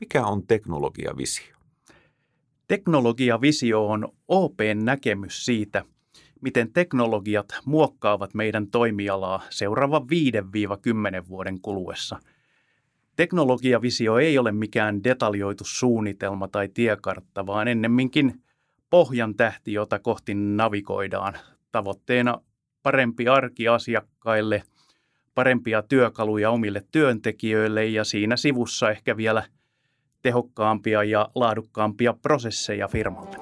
Mikä on teknologiavisio? Teknologiavisio on OPn näkemys siitä, miten teknologiat muokkaavat meidän toimialaa seuraavan 5-10 vuoden kuluessa. Teknologiavisio ei ole mikään detaljoitu suunnitelma tai tiekartta, vaan ennemminkin pohjan tähti, jota kohti navigoidaan. Tavoitteena parempi arki asiakkaille, parempia työkaluja omille työntekijöille ja siinä sivussa ehkä vielä tehokkaampia ja laadukkaampia prosesseja firmalle.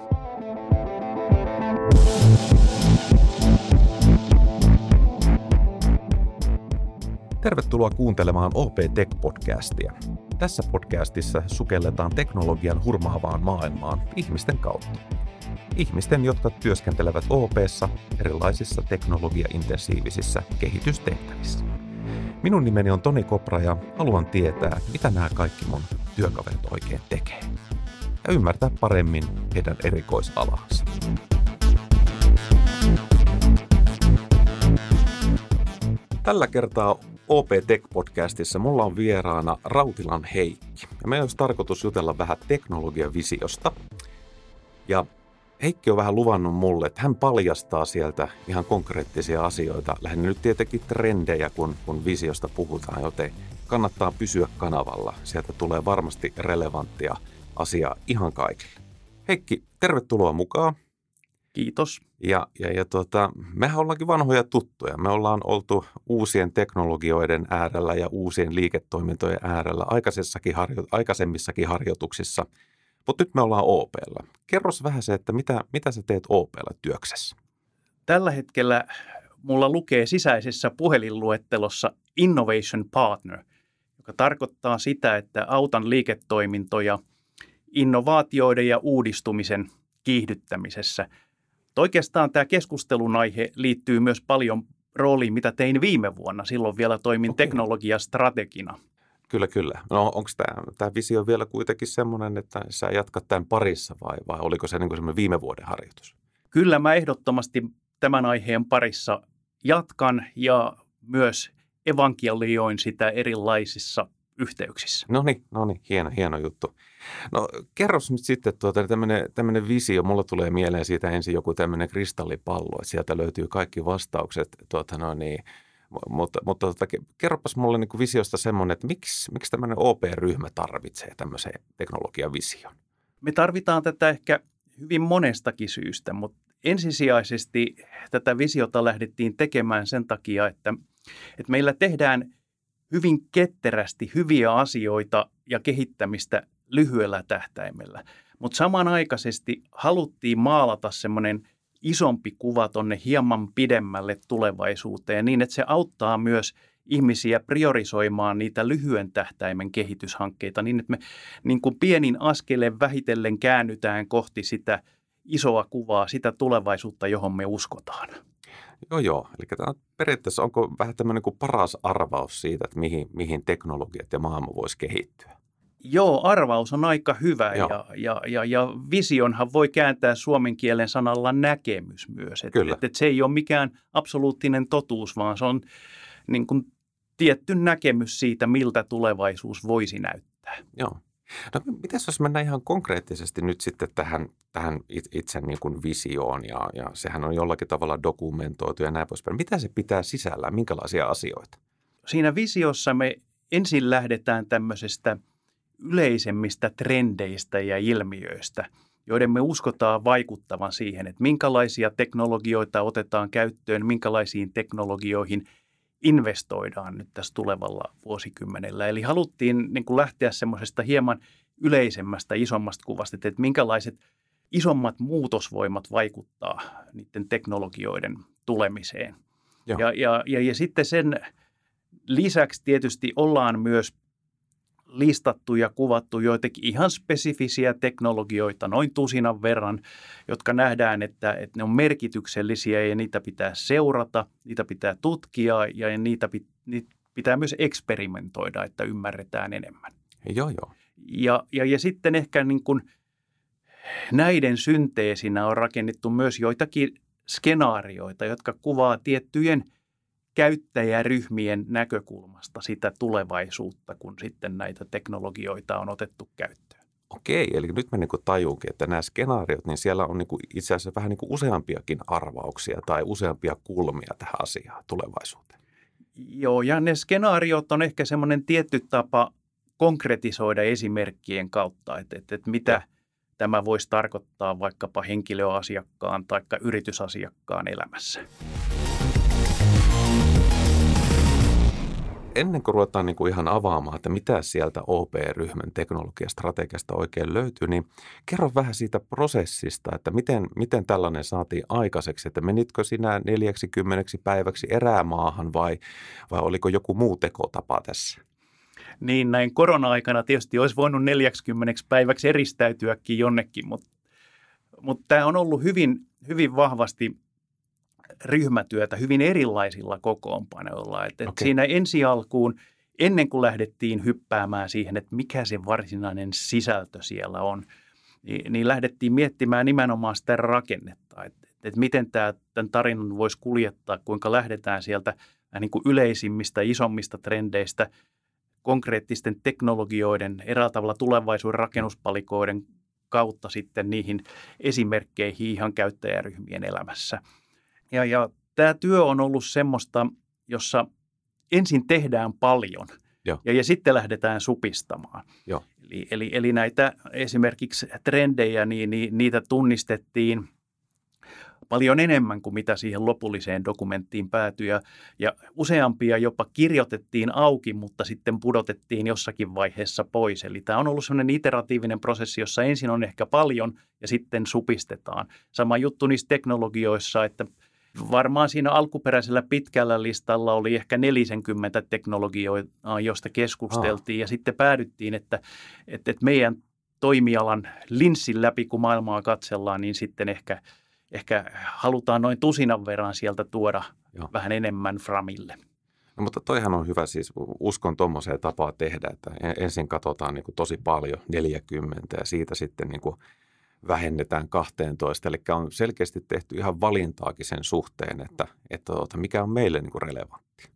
Tervetuloa kuuntelemaan OP Tech-podcastia. Tässä podcastissa sukelletaan teknologian hurmaavaan maailmaan ihmisten kautta. Ihmisten, jotka työskentelevät OPssa erilaisissa teknologiaintensiivisissä kehitystehtävissä. Minun nimeni on Toni Kopra ja haluan tietää, mitä nämä kaikki mun työkaverit oikein tekee. Ja ymmärtää paremmin heidän erikoisalansa. Tällä kertaa OP Tech-podcastissa mulla on vieraana Rautilan Heikki. Ja meillä olisi tarkoitus jutella vähän teknologiavisiosta. Ja Heikki on vähän luvannut mulle, että hän paljastaa sieltä ihan konkreettisia asioita. Lähinnä nyt tietenkin trendejä, kun, kun visiosta puhutaan, joten kannattaa pysyä kanavalla. Sieltä tulee varmasti relevanttia asiaa ihan kaikille. Heikki, tervetuloa mukaan. Kiitos. Ja, ja, ja tuota, mehän ollaankin vanhoja tuttuja. Me ollaan oltu uusien teknologioiden äärellä ja uusien liiketoimintojen äärellä aikaisessakin harjo, aikaisemmissakin harjoituksissa. Mutta nyt me ollaan OPlla. Kerros vähän se, että mitä, mitä sä teet OPlla työksessä? Tällä hetkellä mulla lukee sisäisessä puhelinluettelossa Innovation Partner, joka tarkoittaa sitä, että autan liiketoimintoja innovaatioiden ja uudistumisen kiihdyttämisessä – Oikeastaan tämä keskustelun aihe liittyy myös paljon rooliin, mitä tein viime vuonna. Silloin vielä toimin okay. teknologiastrategina. Kyllä, kyllä. No onko tämä, tämä visio vielä kuitenkin semmoinen, että sä jatkat tämän parissa vai, vai oliko se niin kuin viime vuoden harjoitus? Kyllä mä ehdottomasti tämän aiheen parissa jatkan ja myös evankelioin sitä erilaisissa yhteyksissä. No niin, no niin, hieno, hieno juttu. No kerros nyt sitten tuota, tämmöinen visio, mulla tulee mieleen siitä ensin joku tämmöinen kristallipallo, että sieltä löytyy kaikki vastaukset, tuota, no niin, mutta, mutta tuota, kerropas mulle niin visiosta semmoinen, että miksi, miksi tämmöinen OP-ryhmä tarvitsee tämmöisen teknologiavision? Me tarvitaan tätä ehkä hyvin monestakin syystä, mutta ensisijaisesti tätä visiota lähdettiin tekemään sen takia, että, että meillä tehdään – hyvin ketterästi hyviä asioita ja kehittämistä lyhyellä tähtäimellä. Mutta samanaikaisesti haluttiin maalata semmoinen isompi kuva tonne hieman pidemmälle tulevaisuuteen niin, että se auttaa myös ihmisiä priorisoimaan niitä lyhyen tähtäimen kehityshankkeita niin, että me niin kuin pienin askeleen vähitellen käännytään kohti sitä isoa kuvaa, sitä tulevaisuutta, johon me uskotaan. Joo, joo. Eli tämä on periaatteessa onko vähän tämmöinen kuin paras arvaus siitä, että mihin, mihin teknologiat ja maailma voisi kehittyä? Joo, arvaus on aika hyvä ja, ja, ja, ja visionhan voi kääntää suomen kielen sanalla näkemys myös. Et, Kyllä. Et, et se ei ole mikään absoluuttinen totuus, vaan se on niin kuin tietty näkemys siitä, miltä tulevaisuus voisi näyttää. Joo. No miten jos mennään ihan konkreettisesti nyt sitten tähän, tähän itse niin kuin visioon ja, ja sehän on jollakin tavalla dokumentoitu ja näin poispäin. Mitä se pitää sisällä, minkälaisia asioita? Siinä visiossa me ensin lähdetään tämmöisestä yleisemmistä trendeistä ja ilmiöistä, joiden me uskotaan vaikuttavan siihen, että minkälaisia teknologioita otetaan käyttöön, minkälaisiin teknologioihin – investoidaan nyt tässä tulevalla vuosikymmenellä. Eli haluttiin niin kuin lähteä semmoisesta hieman yleisemmästä, isommasta kuvasta, että minkälaiset isommat muutosvoimat vaikuttaa niiden teknologioiden tulemiseen. Ja, ja, ja, ja sitten sen lisäksi tietysti ollaan myös listattu ja kuvattu joitakin ihan spesifisiä teknologioita, noin tusinan verran, jotka nähdään, että, että ne on merkityksellisiä ja niitä pitää seurata, niitä pitää tutkia ja niitä, niitä pitää myös eksperimentoida, että ymmärretään enemmän. Joo, joo. Ja, ja, ja sitten ehkä niin kuin näiden synteesinä on rakennettu myös joitakin skenaarioita, jotka kuvaa tiettyjen käyttäjäryhmien näkökulmasta sitä tulevaisuutta, kun sitten näitä teknologioita on otettu käyttöön. Okei, eli nyt mä niin tajuunkin, että nämä skenaariot, niin siellä on niin itse asiassa vähän niin useampiakin arvauksia tai useampia kulmia tähän asiaan tulevaisuuteen. Joo, ja ne skenaariot on ehkä semmoinen tietty tapa konkretisoida esimerkkien kautta, että, että, että mitä ja. tämä voisi tarkoittaa vaikkapa henkilöasiakkaan tai yritysasiakkaan elämässä. Ennen kuin ruvetaan niin kuin ihan avaamaan, että mitä sieltä OP-ryhmän teknologiastrategiasta oikein löytyy, niin kerro vähän siitä prosessista, että miten, miten tällainen saatiin aikaiseksi, että menitkö sinä 40 päiväksi erämaahan vai, vai oliko joku muu tekotapa tässä? Niin näin korona-aikana tietysti olisi voinut 40 päiväksi eristäytyäkin jonnekin, mutta, mutta tämä on ollut hyvin, hyvin vahvasti – ryhmätyötä hyvin erilaisilla kokoonpanoilla. Et, et okay. Siinä ensi alkuun, ennen kuin lähdettiin hyppäämään siihen, että mikä se varsinainen sisältö siellä on, niin, niin lähdettiin miettimään nimenomaan sitä rakennetta, että et miten tämä, tämän tarinan voisi kuljettaa, kuinka lähdetään sieltä niin kuin yleisimmistä, isommista trendeistä, konkreettisten teknologioiden, eräällä tavalla tulevaisuuden rakennuspalikoiden kautta sitten niihin esimerkkeihin ihan käyttäjäryhmien elämässä – ja, ja tämä työ on ollut semmoista, jossa ensin tehdään paljon ja, ja sitten lähdetään supistamaan. Joo. Eli, eli, eli näitä esimerkiksi trendejä, niin, niin niitä tunnistettiin paljon enemmän kuin mitä siihen lopulliseen dokumenttiin päätyi. Ja, ja useampia jopa kirjoitettiin auki, mutta sitten pudotettiin jossakin vaiheessa pois. Eli tämä on ollut sellainen iteratiivinen prosessi, jossa ensin on ehkä paljon ja sitten supistetaan. Sama juttu niissä teknologioissa, että – Varmaan siinä alkuperäisellä pitkällä listalla oli ehkä 40 teknologioita, joista keskusteltiin ah. ja sitten päädyttiin, että, että, että meidän toimialan linssin läpi, kun maailmaa katsellaan, niin sitten ehkä, ehkä halutaan noin tusinan verran sieltä tuoda Joo. vähän enemmän framille. No, mutta toihan on hyvä siis, uskon tuommoiseen tapaa tehdä, että ensin katsotaan niin kuin tosi paljon 40 ja siitä sitten niin kuin vähennetään 12. Eli on selkeästi tehty ihan valintaakin sen suhteen, että, että tuota, mikä on meille niin kuin relevantti.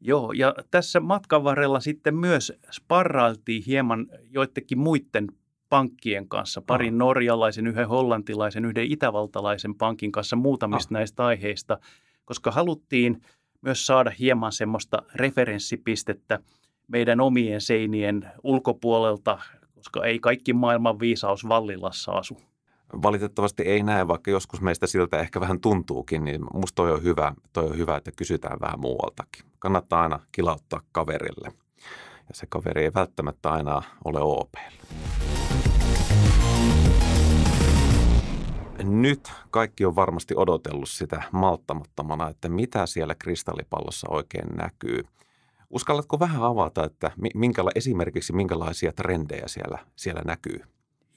Joo, ja tässä matkan varrella sitten myös sparrailtiin hieman joidenkin muiden pankkien kanssa, parin ah. norjalaisen, yhden hollantilaisen, yhden itävaltalaisen pankin kanssa muutamista ah. näistä aiheista, koska haluttiin myös saada hieman semmoista referenssipistettä meidän omien seinien ulkopuolelta, koska ei kaikki maailman viisaus Vallilassa asu. Valitettavasti ei näe, vaikka joskus meistä siltä ehkä vähän tuntuukin, niin musta toi on hyvä, toi on hyvä että kysytään vähän muualtakin. Kannattaa aina kilauttaa kaverille. Ja se kaveri ei välttämättä aina ole OP. Nyt kaikki on varmasti odotellut sitä malttamattomana, että mitä siellä kristallipallossa oikein näkyy. Uskallatko vähän avata, että minkäla, esimerkiksi minkälaisia trendejä siellä, siellä näkyy?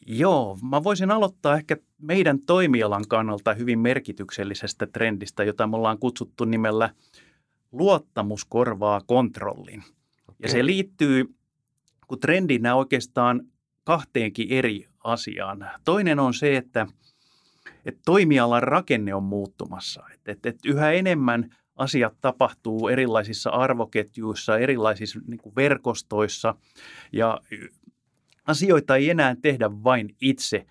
Joo, mä voisin aloittaa ehkä meidän toimialan kannalta hyvin merkityksellisestä trendistä, jota me ollaan kutsuttu nimellä luottamus korvaa kontrollin. Okay. Ja se liittyy, kun trendinä oikeastaan kahteenkin eri asiaan. Toinen on se, että, että toimialan rakenne on muuttumassa. Että, että, että yhä enemmän asiat tapahtuu erilaisissa arvoketjuissa, erilaisissa niin kuin verkostoissa ja asioita ei enää tehdä vain itse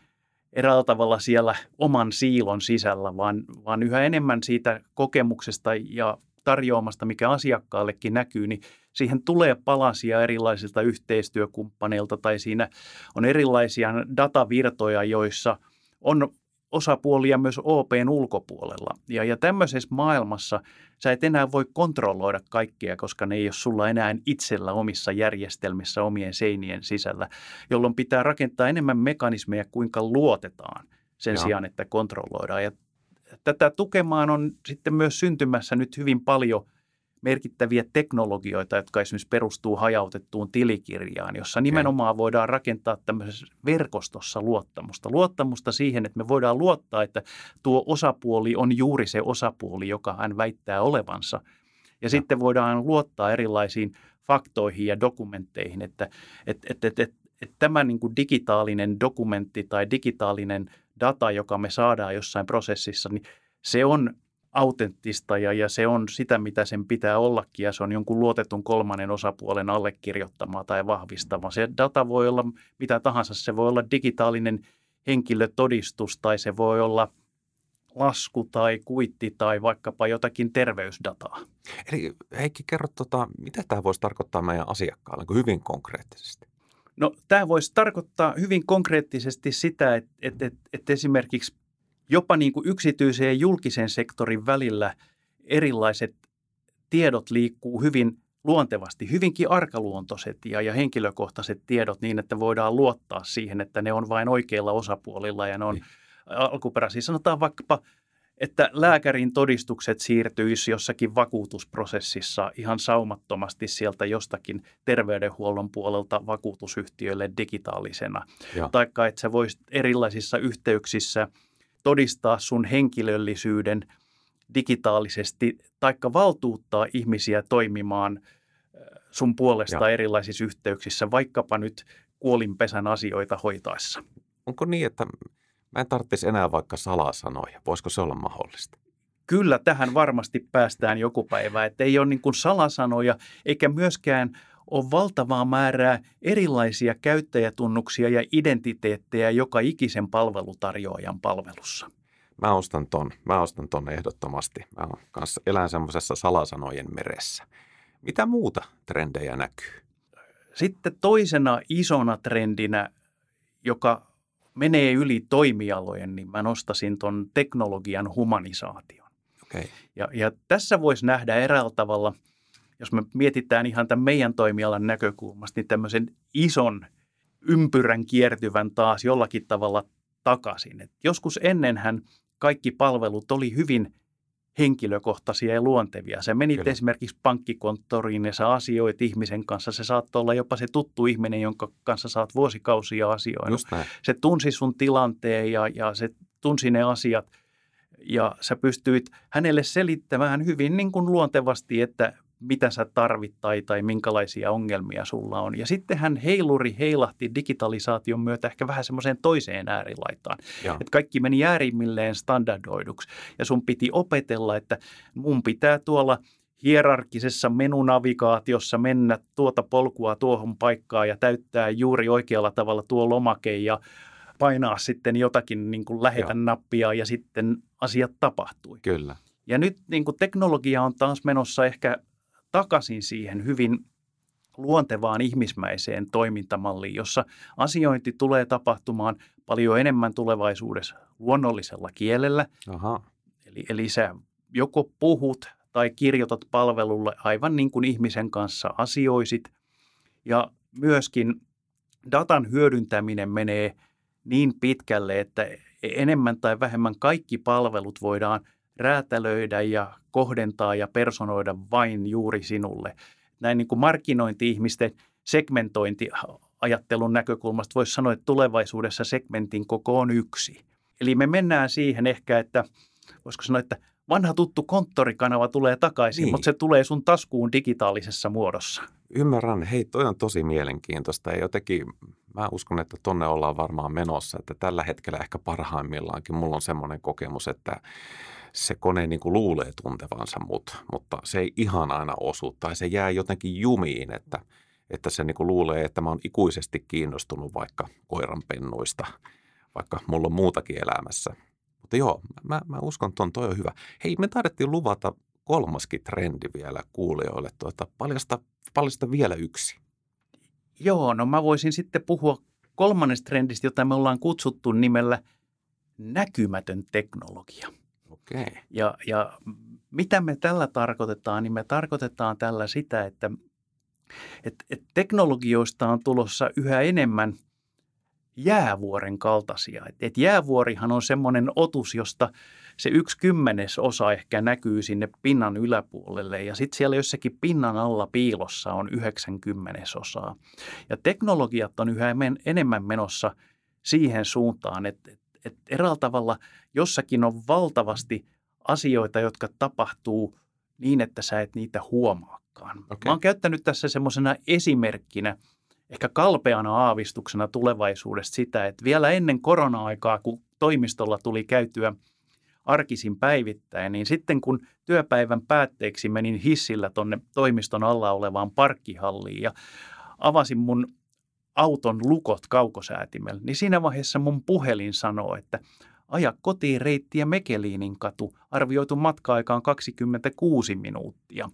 eräällä tavalla siellä oman siilon sisällä, vaan, vaan yhä enemmän siitä kokemuksesta ja tarjoamasta, mikä asiakkaallekin näkyy, niin siihen tulee palasia erilaisilta yhteistyökumppaneilta tai siinä on erilaisia datavirtoja, joissa on osapuolia myös OPn ulkopuolella. Ja, ja tämmöisessä maailmassa sä et enää voi kontrolloida kaikkea, koska ne ei ole sulla enää itsellä omissa järjestelmissä omien seinien sisällä, jolloin pitää rakentaa enemmän mekanismeja, kuinka luotetaan sen Joo. sijaan, että kontrolloidaan. Ja tätä tukemaan on sitten myös syntymässä nyt hyvin paljon – merkittäviä teknologioita, jotka esimerkiksi perustuu hajautettuun tilikirjaan, jossa nimenomaan voidaan rakentaa tämmöisessä verkostossa luottamusta. Luottamusta siihen, että me voidaan luottaa, että tuo osapuoli on juuri se osapuoli, joka hän väittää olevansa. Ja no. sitten voidaan luottaa erilaisiin faktoihin ja dokumentteihin, että, että, että, että, että, että tämä niin kuin digitaalinen dokumentti tai digitaalinen data, joka me saadaan jossain prosessissa, niin se on autenttista ja, ja se on sitä, mitä sen pitää ollakin ja se on jonkun luotetun kolmannen osapuolen allekirjoittama tai vahvistama. Se data voi olla mitä tahansa, se voi olla digitaalinen henkilötodistus tai se voi olla lasku tai kuitti tai vaikkapa jotakin terveysdataa. Eli Heikki, kerro, tota, mitä tämä voisi tarkoittaa meidän asiakkaalle niin hyvin konkreettisesti? No tämä voisi tarkoittaa hyvin konkreettisesti sitä, että, että, että, että esimerkiksi jopa niin kuin yksityisen ja julkisen sektorin välillä erilaiset tiedot liikkuu hyvin luontevasti, hyvinkin arkaluontoiset ja, ja henkilökohtaiset tiedot niin, että voidaan luottaa siihen, että ne on vain oikeilla osapuolilla ja ne on niin. alkuperäisiä. Sanotaan vaikkapa, että lääkärin todistukset siirtyisi jossakin vakuutusprosessissa ihan saumattomasti sieltä jostakin terveydenhuollon puolelta vakuutusyhtiöille digitaalisena. Taikka että se voisi erilaisissa yhteyksissä – todistaa sun henkilöllisyyden digitaalisesti, taikka valtuuttaa ihmisiä toimimaan sun puolesta ja. erilaisissa yhteyksissä, vaikkapa nyt kuolinpesän asioita hoitaessa. Onko niin, että mä en tarvitsisi enää vaikka salasanoja? Voisiko se olla mahdollista? Kyllä, tähän varmasti päästään joku päivä, että ei ole niin kuin salasanoja eikä myöskään on valtavaa määrää erilaisia käyttäjätunnuksia ja identiteettejä joka ikisen palvelutarjoajan palvelussa. Mä ostan ton, mä ostan ton ehdottomasti. Mä kanssa elän semmoisessa salasanojen meressä. Mitä muuta trendejä näkyy? Sitten toisena isona trendinä, joka menee yli toimialojen, niin mä nostasin ton teknologian humanisaation. Okay. Ja, ja tässä voisi nähdä eräällä tavalla – jos me mietitään ihan tämän meidän toimialan näkökulmasta, niin tämmöisen ison ympyrän kiertyvän taas jollakin tavalla takaisin. Et joskus ennenhän kaikki palvelut oli hyvin henkilökohtaisia ja luontevia. Se menit Kyllä. esimerkiksi pankkikonttoriin ja sä asioit ihmisen kanssa. Se saattoi olla jopa se tuttu ihminen, jonka kanssa saat vuosikausia asioinut. Se tunsi sun tilanteen ja, ja se tunsi ne asiat ja sä pystyit hänelle selittämään hyvin niin kuin luontevasti, että mitä sä tarvit tai, tai minkälaisia ongelmia sulla on. Ja sitten hän heiluri heilahti digitalisaation myötä ehkä vähän semmoiseen toiseen äärilaitaan. Että kaikki meni äärimmilleen standardoiduksi ja sun piti opetella, että mun pitää tuolla hierarkisessa menunavigaatiossa mennä tuota polkua tuohon paikkaan ja täyttää juuri oikealla tavalla tuo lomake ja painaa sitten jotakin niin kuin lähetä Joo. nappia ja sitten asiat tapahtui. Kyllä. Ja nyt niin kuin teknologia on taas menossa ehkä takaisin siihen hyvin luontevaan ihmismäiseen toimintamalliin, jossa asiointi tulee tapahtumaan paljon enemmän tulevaisuudessa luonnollisella kielellä. Aha. Eli, eli sä joko puhut tai kirjoitat palvelulle aivan niin kuin ihmisen kanssa asioisit. Ja myöskin datan hyödyntäminen menee niin pitkälle, että enemmän tai vähemmän kaikki palvelut voidaan – räätälöidä ja kohdentaa ja personoida vain juuri sinulle. Näin niin kuin markkinointi-ihmisten segmentointiajattelun näkökulmasta voisi sanoa, että tulevaisuudessa segmentin koko on yksi. Eli me mennään siihen ehkä, että voisiko sanoa, että vanha tuttu konttorikanava tulee takaisin, niin. mutta se tulee sun taskuun digitaalisessa muodossa. Ymmärrän. Hei, toi on tosi mielenkiintoista. Ja jotenkin mä uskon, että tonne ollaan varmaan menossa. Että tällä hetkellä ehkä parhaimmillaankin mulla on semmoinen kokemus, että se kone niin kuin luulee tuntevansa mut, mutta se ei ihan aina osu tai se jää jotenkin jumiin, että, että se niin kuin luulee, että mä oon ikuisesti kiinnostunut vaikka koiranpennuista, vaikka mulla on muutakin elämässä. Mutta joo, mä, mä uskon, että toi on hyvä. Hei, me taidettiin luvata kolmaskin trendi vielä kuulijoille. Tuota, paljasta, paljasta vielä yksi. Joo, no mä voisin sitten puhua kolmannesta trendistä, jota me ollaan kutsuttu nimellä näkymätön teknologia. Okay. Ja, ja mitä me tällä tarkoitetaan, niin me tarkoitetaan tällä sitä, että et, et teknologioista on tulossa yhä enemmän jäävuoren kaltaisia. Et, et jäävuorihan on semmoinen otus, josta se yksi kymmenes osa ehkä näkyy sinne pinnan yläpuolelle ja sitten siellä jossakin pinnan alla piilossa on 90 osaa. Ja teknologiat on yhä enemmän menossa siihen suuntaan, että että eräällä tavalla jossakin on valtavasti asioita, jotka tapahtuu niin, että sä et niitä huomaakaan. Okay. Mä oon käyttänyt tässä semmoisena esimerkkinä, ehkä kalpeana aavistuksena tulevaisuudesta sitä, että vielä ennen korona-aikaa, kun toimistolla tuli käytyä arkisin päivittäin, niin sitten kun työpäivän päätteeksi menin hissillä tuonne toimiston alla olevaan parkkihalliin ja avasin mun auton lukot kaukosäätimellä, niin siinä vaiheessa mun puhelin sanoo, että aja kotiin reittiä Mekeliinin katu, arvioitu matka-aika on 26 minuuttia.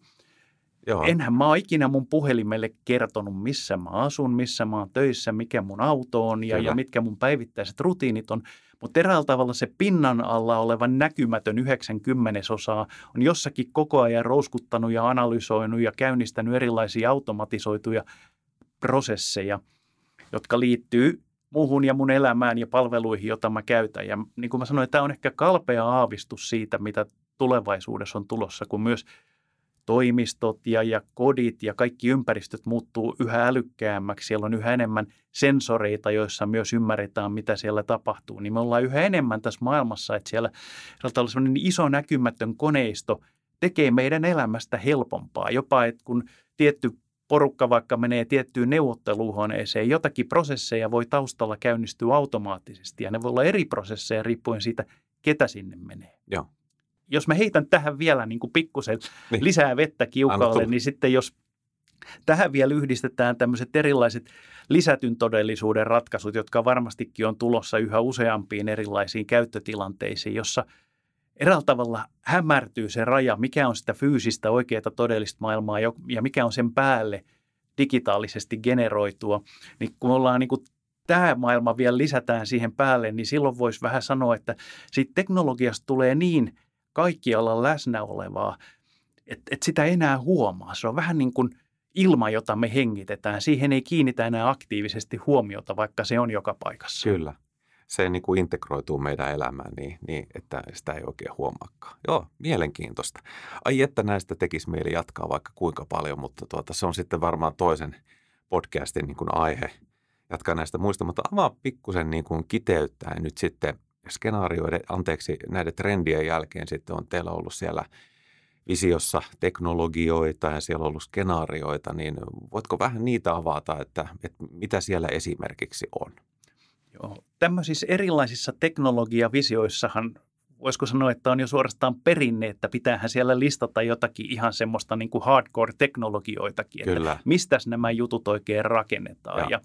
Joo. Enhän mä ole ikinä mun puhelimelle kertonut, missä mä asun, missä mä oon töissä, mikä mun auto on ja, ja mitkä mun päivittäiset rutiinit on. Mutta eräällä tavalla se pinnan alla oleva näkymätön 90 osaa on jossakin koko ajan rouskuttanut ja analysoinut ja käynnistänyt erilaisia automatisoituja prosesseja, jotka liittyy muuhun ja mun elämään ja palveluihin, joita mä käytän. Ja niin kuin mä sanoin, tämä on ehkä kalpea aavistus siitä, mitä tulevaisuudessa on tulossa, kun myös toimistot ja, ja kodit ja kaikki ympäristöt muuttuu yhä älykkäämmäksi. Siellä on yhä enemmän sensoreita, joissa myös ymmärretään, mitä siellä tapahtuu. Niin me ollaan yhä enemmän tässä maailmassa, että siellä on sellainen iso näkymätön koneisto tekee meidän elämästä helpompaa. Jopa, että kun tietty porukka vaikka menee tiettyyn neuvotteluhuoneeseen, jotakin prosesseja voi taustalla käynnistyä automaattisesti ja ne voi olla eri prosesseja riippuen siitä, ketä sinne menee. Joo. Jos mä heitän tähän vielä niin pikkusen niin. lisää vettä kiukalle, niin sitten jos tähän vielä yhdistetään tämmöiset erilaiset lisätyn todellisuuden ratkaisut, jotka varmastikin on tulossa yhä useampiin erilaisiin käyttötilanteisiin, jossa – eräällä tavalla hämärtyy se raja, mikä on sitä fyysistä oikeaa todellista maailmaa ja mikä on sen päälle digitaalisesti generoitua. Niin kun ollaan niin kuin tämä maailma vielä lisätään siihen päälle, niin silloin voisi vähän sanoa, että siitä teknologiasta tulee niin kaikkialla läsnä olevaa, että, että sitä enää huomaa. Se on vähän niin kuin ilma, jota me hengitetään. Siihen ei kiinnitä enää aktiivisesti huomiota, vaikka se on joka paikassa. Kyllä se niin kuin integroituu meidän elämään niin, niin, että sitä ei oikein huomaakaan. Joo, mielenkiintoista. Ai että näistä tekisi mieli jatkaa vaikka kuinka paljon, mutta tuota, se on sitten varmaan toisen podcastin niin kuin aihe jatkaa näistä muista, mutta avaa pikkusen niin kuin kiteyttäen nyt sitten skenaarioiden, anteeksi, näiden trendien jälkeen sitten on teillä ollut siellä visiossa teknologioita ja siellä on ollut skenaarioita, niin voitko vähän niitä avata, että, että mitä siellä esimerkiksi on? Joo. Tämmöisissä erilaisissa teknologiavisioissahan voisiko sanoa, että on jo suorastaan perinne, että pitäähän siellä listata jotakin ihan semmoista niin kuin hardcore-teknologioitakin, Kyllä. että mistä nämä jutut oikein rakennetaan. Ja. Ja,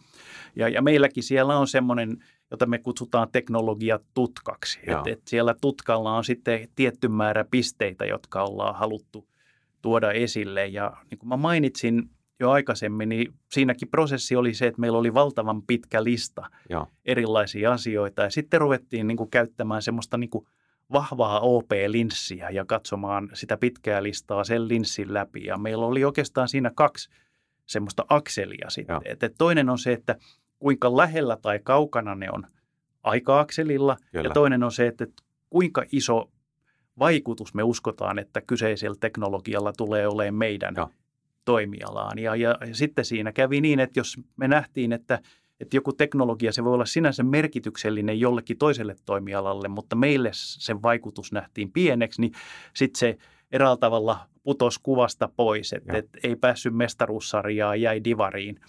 ja, ja meilläkin siellä on semmoinen, jota me kutsutaan teknologiatutkaksi. Että et siellä tutkalla on sitten tietty määrä pisteitä, jotka ollaan haluttu tuoda esille. Ja niin kuin mä mainitsin jo aikaisemmin, niin siinäkin prosessi oli se, että meillä oli valtavan pitkä lista Joo. erilaisia asioita. Ja sitten ruvettiin niin kuin käyttämään semmoista niin kuin vahvaa OP-linssiä ja katsomaan sitä pitkää listaa sen linssin läpi. Ja meillä oli oikeastaan siinä kaksi semmoista akselia sitten. Että toinen on se, että kuinka lähellä tai kaukana ne on aika-akselilla. Kyllä. Ja toinen on se, että kuinka iso vaikutus me uskotaan, että kyseisellä teknologialla tulee olemaan meidän Joo toimialaan. Ja, ja, ja sitten siinä kävi niin, että jos me nähtiin, että, että joku teknologia, se voi olla sinänsä merkityksellinen jollekin toiselle toimialalle, mutta meille sen vaikutus nähtiin pieneksi, niin sitten se eräällä tavalla putos kuvasta pois, että et ei päässyt mestaruussarjaan, jäi divariin.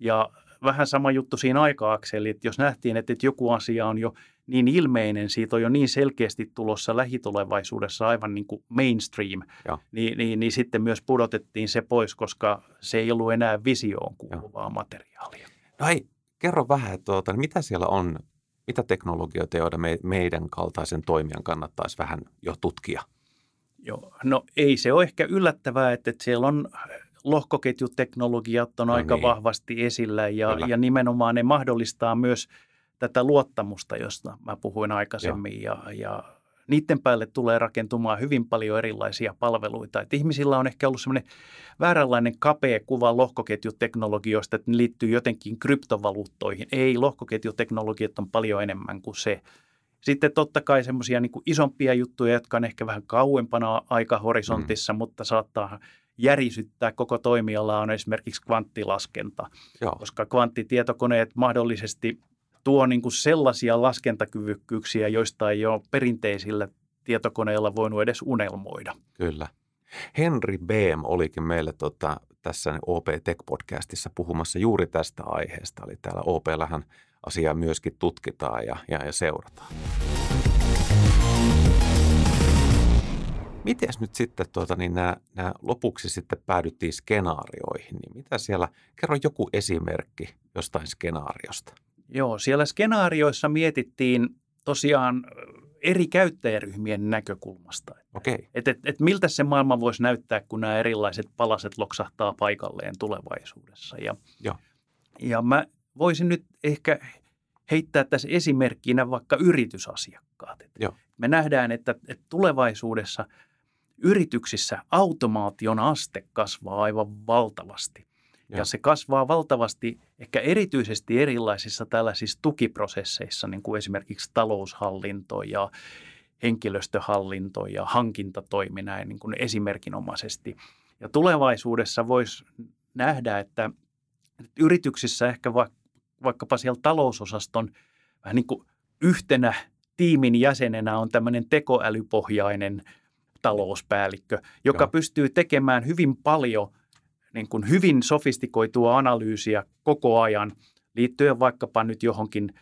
Ja vähän sama juttu siinä aika-akseli, että jos nähtiin, että, että joku asia on jo niin ilmeinen, siitä on jo niin selkeästi tulossa lähitulevaisuudessa aivan niin kuin mainstream, niin, niin, niin sitten myös pudotettiin se pois, koska se ei ollut enää visioon kuuluvaa ja. materiaalia. No hei, kerro vähän, että tuota, niin mitä siellä on, mitä teknologioita, joita me, meidän kaltaisen toimijan kannattaisi vähän jo tutkia? Joo, no ei se ole ehkä yllättävää, että, että siellä on lohkoketjuteknologiat on no aika niin. vahvasti esillä ja, ja nimenomaan ne mahdollistaa myös tätä luottamusta, josta mä puhuin aikaisemmin ja, ja niiden päälle tulee rakentumaan hyvin paljon erilaisia palveluita. Et ihmisillä on ehkä ollut semmoinen vääränlainen kapea kuva lohkoketjuteknologioista, että ne liittyy jotenkin kryptovaluuttoihin. Ei, lohkoketjuteknologiat on paljon enemmän kuin se. Sitten totta kai semmoisia niin isompia juttuja, jotka on ehkä vähän kauempana aikahorisontissa, mm. mutta saattaa järisyttää koko toimialaa on esimerkiksi kvanttilaskenta, Joo. koska kvanttitietokoneet mahdollisesti tuo niin kuin sellaisia laskentakyvykkyyksiä, joista ei ole perinteisillä tietokoneilla voinut edes unelmoida. Kyllä. Henri Beem olikin meille tota, tässä OP Tech-podcastissa puhumassa juuri tästä aiheesta. Eli täällä OP-lähän asiaa myöskin tutkitaan ja, ja, ja seurataan. Miten nyt sitten tuota, niin nämä, nämä lopuksi sitten päädyttiin skenaarioihin, niin mitä siellä, kerro joku esimerkki jostain skenaariosta. Joo, siellä skenaarioissa mietittiin tosiaan eri käyttäjäryhmien näkökulmasta. Okei. Et, et, et miltä se maailma voisi näyttää, kun nämä erilaiset palaset loksahtaa paikalleen tulevaisuudessa. Ja, Joo. ja mä voisin nyt ehkä heittää tässä esimerkkinä vaikka yritysasiakkaat. Et Joo. Me nähdään, että, että tulevaisuudessa yrityksissä automaation aste kasvaa aivan valtavasti. Joo. Ja se kasvaa valtavasti ehkä erityisesti erilaisissa tällaisissa tukiprosesseissa, niin kuin esimerkiksi taloushallinto ja henkilöstöhallinto ja hankintatoimi näin niin kuin esimerkinomaisesti. Ja tulevaisuudessa voisi nähdä, että yrityksissä ehkä vaikkapa siellä talousosaston vähän niin kuin yhtenä tiimin jäsenenä on tämmöinen tekoälypohjainen talouspäällikkö, joka Joo. pystyy tekemään hyvin paljon niin kuin hyvin sofistikoitua analyysiä koko ajan liittyen vaikkapa nyt johonkin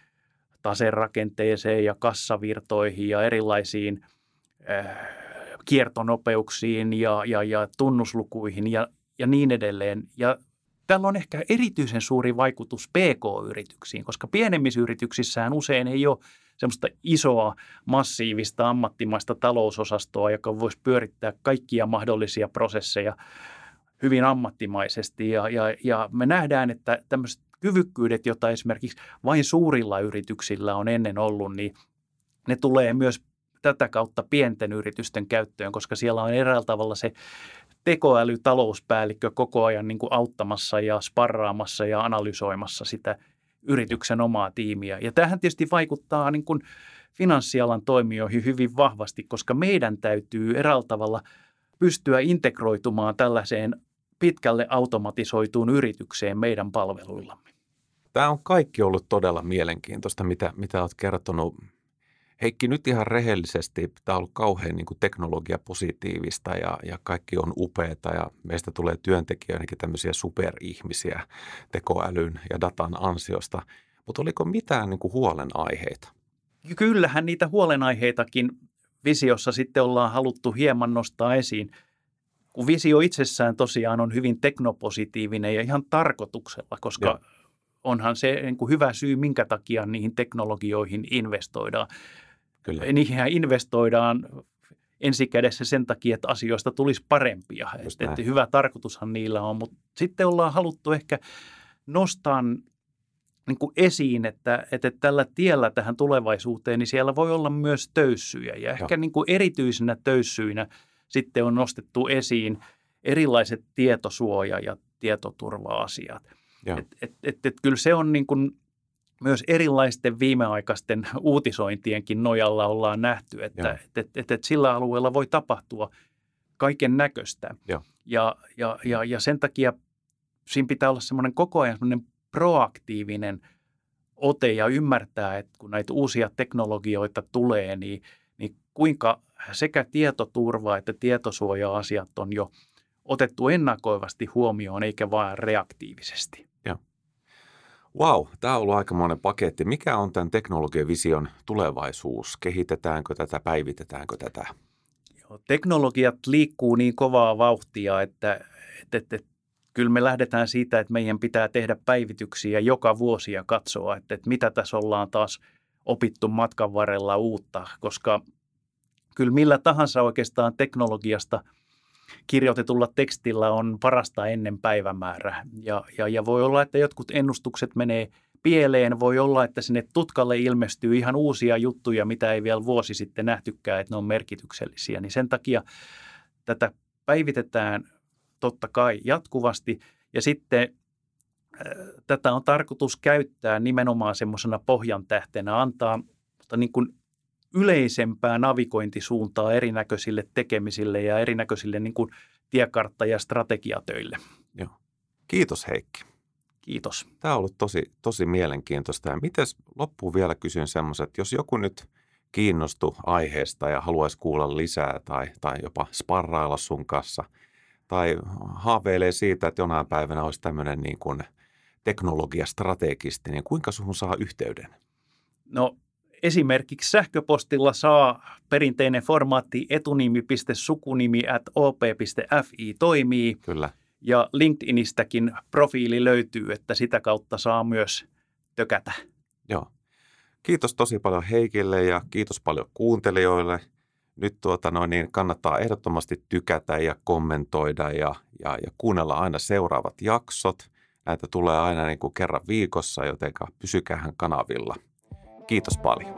taserakenteeseen ja kassavirtoihin ja erilaisiin äh, kiertonopeuksiin ja, ja, ja tunnuslukuihin ja, ja niin edelleen. Ja tällä on ehkä erityisen suuri vaikutus PK-yrityksiin, koska pienemmissä yrityksissään usein ei ole semmoista isoa, massiivista, ammattimaista talousosastoa, joka voisi pyörittää kaikkia mahdollisia prosesseja hyvin ammattimaisesti. Ja, ja, ja me nähdään, että tämmöiset kyvykkyydet, joita esimerkiksi vain suurilla yrityksillä on ennen ollut, niin ne tulee myös tätä kautta pienten yritysten käyttöön, koska siellä on eräällä tavalla se tekoälytalouspäällikkö koko ajan niin kuin auttamassa ja sparraamassa ja analysoimassa sitä yrityksen omaa tiimiä. Ja tähän tietysti vaikuttaa niin kuin finanssialan toimijoihin hyvin vahvasti, koska meidän täytyy eräällä tavalla pystyä integroitumaan tällaiseen pitkälle automatisoituun yritykseen meidän palveluillamme. Tämä on kaikki ollut todella mielenkiintoista, mitä, mitä olet kertonut. Heikki, nyt ihan rehellisesti, tämä on ollut kauhean niin kuin teknologiapositiivista ja, ja kaikki on upeata ja meistä tulee työntekijöidenkin tämmöisiä superihmisiä tekoälyn ja datan ansiosta. Mutta oliko mitään niin kuin huolenaiheita? Kyllähän niitä huolenaiheitakin visiossa sitten ollaan haluttu hieman nostaa esiin. Kun visio itsessään tosiaan on hyvin teknopositiivinen ja ihan tarkoituksella, koska Joo. onhan se niin kuin hyvä syy, minkä takia niihin teknologioihin investoidaan. Kyllä. Niihin investoidaan ensikädessä sen takia, että asioista tulisi parempia. Just Että, että hyvä tarkoitushan niillä on, mutta sitten ollaan haluttu ehkä nostaa niin kuin esiin, että, että tällä tiellä tähän tulevaisuuteen, niin siellä voi olla myös töyssyjä. Ja ehkä niin kuin erityisenä töyssyinä sitten on nostettu esiin erilaiset tietosuoja- ja tietoturva-asiat. Joo. Et, et, et, et kyllä se on niin kuin myös erilaisten viimeaikaisten uutisointienkin nojalla ollaan nähty, että et, et, et, et sillä alueella voi tapahtua kaiken näköistä. Joo. Ja, ja, ja, ja sen takia siinä pitää olla semmoinen koko ajan semmoinen proaktiivinen ote ja ymmärtää, että kun näitä uusia teknologioita tulee, niin, niin kuinka sekä tietoturva että tietosuoja-asiat on jo otettu ennakoivasti huomioon, eikä vain reaktiivisesti. Wow, tämä on ollut aikamoinen paketti. Mikä on tämän teknologian vision tulevaisuus? Kehitetäänkö tätä, päivitetäänkö tätä? Joo, teknologiat liikkuu niin kovaa vauhtia, että, että, että, että kyllä me lähdetään siitä, että meidän pitää tehdä päivityksiä joka vuosi ja katsoa, että, että mitä tässä ollaan taas opittu matkan varrella uutta, koska kyllä millä tahansa oikeastaan teknologiasta kirjoitetulla tekstillä on parasta ennen päivämäärä. Ja, ja, ja voi olla, että jotkut ennustukset menee pieleen, voi olla, että sinne tutkalle ilmestyy ihan uusia juttuja, mitä ei vielä vuosi sitten nähtykään, että ne on merkityksellisiä. Niin sen takia tätä päivitetään totta kai jatkuvasti. Ja sitten tätä on tarkoitus käyttää nimenomaan semmoisena pohjantähtenä, antaa mutta niin kuin yleisempää navigointisuuntaa erinäköisille tekemisille ja erinäköisille niin kuin tiekartta- ja strategiatöille. Kiitos Heikki. Kiitos. Tämä on ollut tosi, tosi mielenkiintoista. Ja miten loppuun vielä kysyn semmoiset, jos joku nyt kiinnostui aiheesta ja haluaisi kuulla lisää tai, tai jopa sparrailla sun kanssa tai haaveilee siitä, että jonain päivänä olisi tämmöinen niin kuin teknologiastrategisti, niin kuinka suhun saa yhteyden? No esimerkiksi sähköpostilla saa perinteinen formaatti etunimi.sukunimi at op.fi toimii. Kyllä. Ja LinkedInistäkin profiili löytyy, että sitä kautta saa myös tökätä. Joo. Kiitos tosi paljon Heikille ja kiitos paljon kuuntelijoille. Nyt tuota noin, niin kannattaa ehdottomasti tykätä ja kommentoida ja, ja, ja kuunnella aina seuraavat jaksot. Näitä tulee aina niin kuin kerran viikossa, joten pysykähän kanavilla. Kiitos paljon.